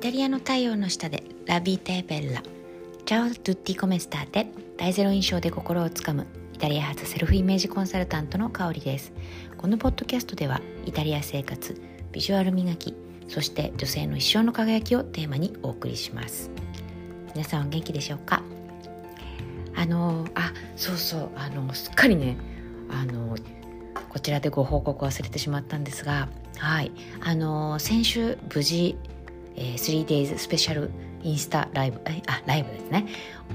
タリアの太陽の下でラビータエベッラチャオトゥッティコメスターテ大ゼロ印象で心をつかむイタリア発セルフイメージコンサルタントの香りです。このポッドキャストではイタリア生活ビジュアル磨きそして女性の一生の輝きをテーマにお送りします。皆さんお元気でしょうか？あのあそうそうあのすっかりねあのこちらでご報告忘れてしまったんですがはい。あの先週無事、えー、3days スペシャルインスタライブえあライブですね。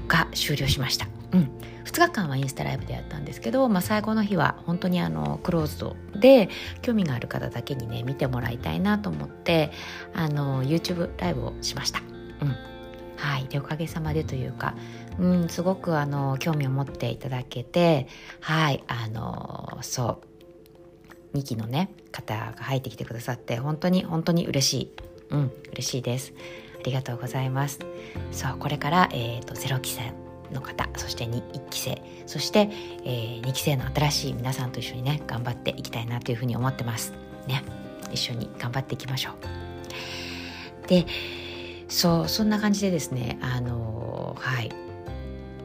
が終了しました、うん、2日間はインスタライブでやったんですけど、まあ、最後の日は本当にあのクローズドで興味がある方だけにね見てもらいたいなと思ってあの YouTube ライブをしました、うん。はい、でおかげさまでというか、うん、すごくあの興味を持っていただけてはい。あのそう。2期のね方が入ってきてくださって本当に本当に嬉しい、うん、嬉しいです。ありがとうございます。そうこれから、えーと、0期生の方そして1期生そして、えー、2期生の新しい皆さんと一緒にね頑張っていきたいなというふうに思ってます。ね。一緒に頑張っていきましょう。でそうそんな感じでですねあのはい。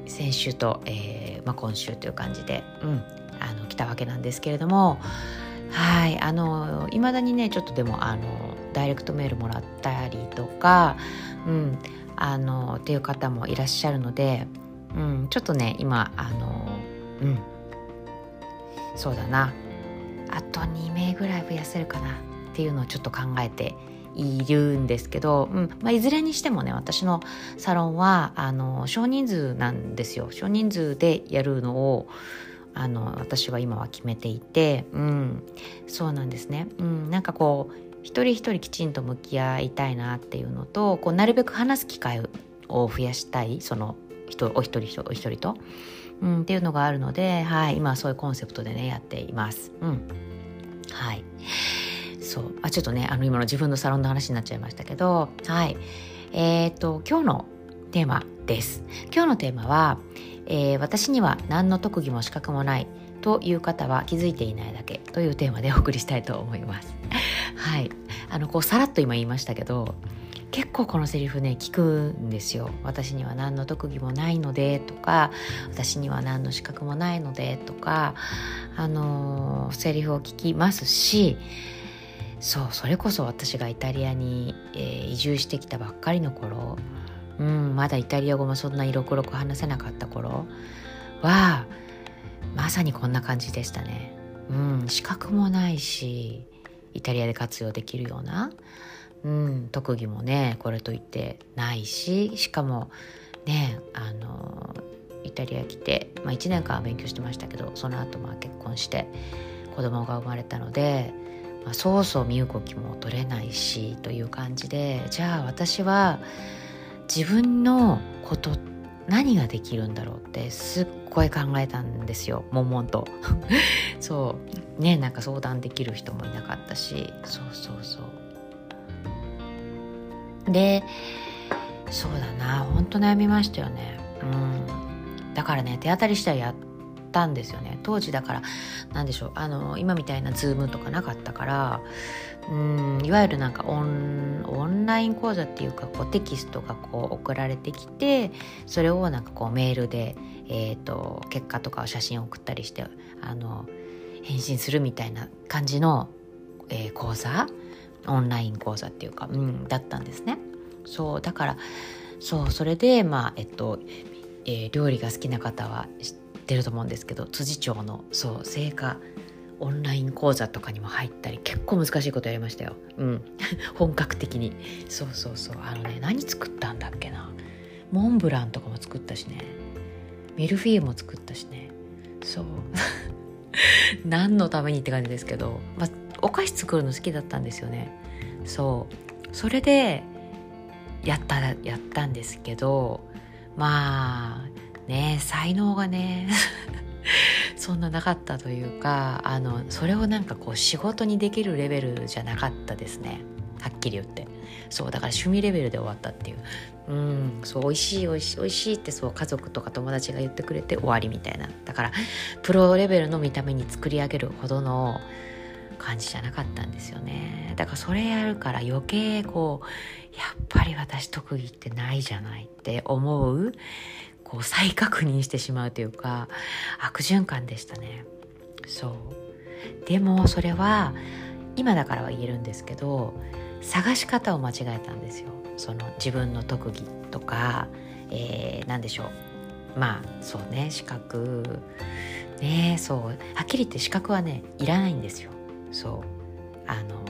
先週と、えーまあ、今週という感じで、うん、あの来たわけなんですけれどもはいあのいまだにねちょっとでもあのダイレクトメールもらったりとか、うん、あのっていう方もいらっしゃるので、うん、ちょっとね今あのうんそうだな。あと2名ぐらい増やせるかなっていうのをちょっと考えているんですけど、うんまあ、いずれにしてもね私のサロンはあの少人数なんですよ。少人数でやるのをあの私は今は決めていて、うん、そうなんですね、うん、なんかこう一人一人きちんと向き合いたいなっていうのとこうなるべく話す機会を増やしたいその人お一人お一人と、うん、っていうのがあるので、はい、今はそういうコンセプトでねやっています。うん、はい。そう。あちょっとねあの今の自分のサロンの話になっちゃいましたけどはい。え、ー、と今日のテーマです。今日のテーマは、えー、私には何の特技も資格もないという方は気づいていないだけというテーマでお送りしたいと思います。はいあのこうさらっと今言いましたけど結構このセリフね聞くんですよ私には何の特技もないのでとか私には何の資格もないのでとかあのー、セリフを聞きますしそうそれこそ私がイタリアに、えー、移住してきたばっかりの頃、うん、まだイタリア語もそんな色黒く話せなかった頃はまさにこんな感じでしたね。うん、資格もないしイタリアで活用できるような、うん、特技もねこれといってないししかもねあのイタリア来て、まあ、1年間は勉強してましたけどその後まあ結婚して子供が生まれたのでまあ、そうそう身動きも取れないしという感じでじゃあ私は自分のことって何ができるんだろうってすっごい考えたんですよ悶々と。そう。ねなんか相談できる人もいなかったし。そうそうそう。でそうだな。ほんと悩みましたよね。うん。だからね手当たり次第やったんですよね当時だから何でしょうあの今みたいな Zoom とかなかったからうんいわゆるなんかオンライン講座っていうかこうテキストがこう送られてきてそれをなんかこうメールで、えーと、結果とか写真を送ったりしてあの返信するみたいな感じの、えー、講座？オンライン講座っていうか、うん、だったんですね。そうだからそうそれでまあえっと、えー、料理が好きな方は知ってると思うんですけど辻町のそう成果オンライン講座とかにも入ったり結構難しいことやりましたよ。うん。本格的に。そうそうそう。あのね何作ったんだっけな。モンブランとかも作ったしね。ミルフィーユも作ったしね。そう。何のためにって感じですけど、まあ、お菓子作るの好きだったんですよね。そう。それでやったやったんですけどまあね才能がね。そんななかったというかあのそれをなんかこう仕事にできるレベルじゃなかったですね。はっきり言って。そうだから趣味レベルで終わったっていう。うんそう美味しい美味しい美味しいってそう家族とか友達が言ってくれて終わりみたいな。だからプロレベルの見た目に作り上げるほどの感じじゃなかったんですよね。だからそれやるから余計こうやっぱり私特技ってないじゃないって思うこう再確認してしまうというか悪循環でしたね。そう。でもそれは今だからは言えるんですけど探し方を間違えたんですよ。その自分の特技とか、えー、何でしょう。まあそうね資格。ねそう。はっきり言って資格はねいらないんですよ。そう。あの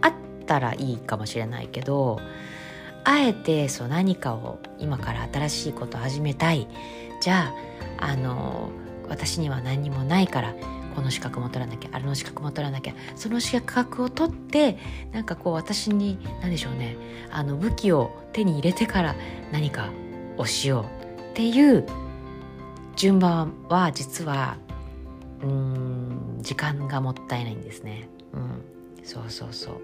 あったらいいかもしれないけどあえてそう何かを今から新しいことを始めたい。じゃああの私には何にもないからこの資格も取らなきゃあれの資格も取らなきゃその資格を取ってなんかこう私に何でしょうねあの武器を手に入れてから何かをしようっていう順番は実はうん時間がもったいないんですね。うん、そうそうそう。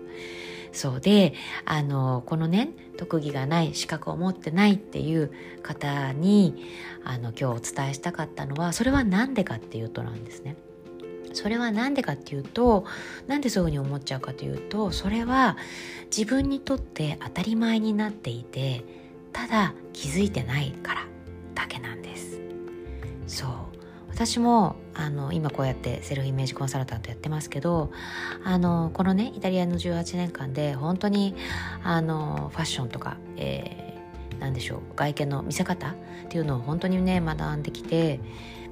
そうであのこのね特技がない資格を持ってないっていう方にあの今日お伝えしたかったのはそれは何でかっていうとなんですね。それは何でかっていうとなんでそういうふうに思っちゃうかというとそれは自分にとって当たり前になっていてただ気づいてないからだけなんですそう私もあの今こうやってセルフイメージコンサルタントやってますけどあのこのねイタリアの18年間で本当にあのファッションとか、えー、何でしょう外見の見せ方っていうのを本当にね学んできて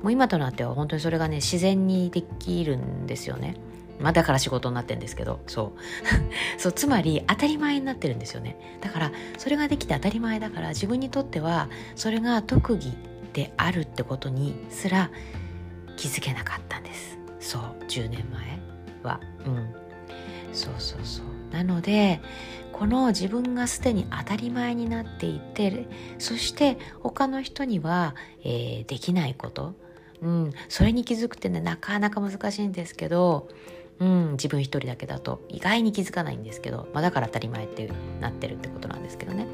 もう今となっては本当にそれがね自然にできるんですよね。まあ、だから仕事になってるんですけどそう そうつまり当たり前になってるんですよねだからそれができて当たり前だから自分にとってはそれが特技であるってことにすら気づけなかったんです。そう10年前は。うん。そうそうそう。なのでこの自分がすでに当たり前になっていてそして他の人には、えー、できないこと。うん、それに気づくってねなかなか難しいんですけど、うん、自分一人だけだと意外に気づかないんですけど、まあ、だから当たり前ってなってるってことなんですけどね。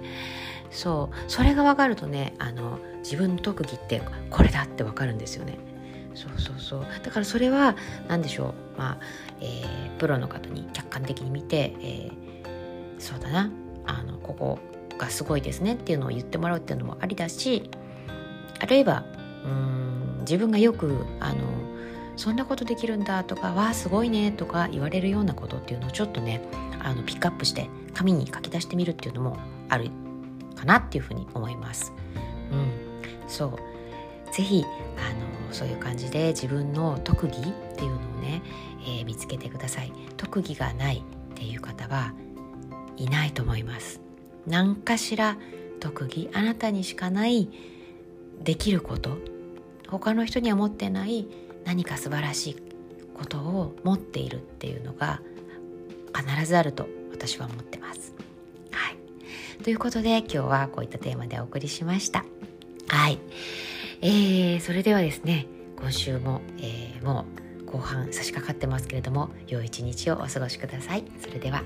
そうそれが分かるとねあの自分の特技ってこれだって分かるんですよね。そうそうそう。だからそれは何でしょう。まあ、えー、プロの方に客観的に見て、えー、そうだな。あのここがすごいですねっていうのを言ってもらうっていうのもありだしあるいはうん自分がよくあのそんなことできるんだとかわあすごいねとか言われるようなことっていうのをちょっとねあのピックアップして紙に書き出してみるっていうのもあるかなっていうふうに思います。うん、そうぜひあのそういう感じで自分の特技っていうのをね、えー、見つけてください。特技がないっていう方はいないと思います。何かしら特技あなたにしかないできること他の人には持ってない何か素晴らしいことを持っているっていうのが必ずあると私は思ってます。はい、ということで今日はこういったテーマでお送りしました。はい、えー、それではですね今週も、えー、もう後半差し掛かってますけれども良い一日をお過ごしください。それでは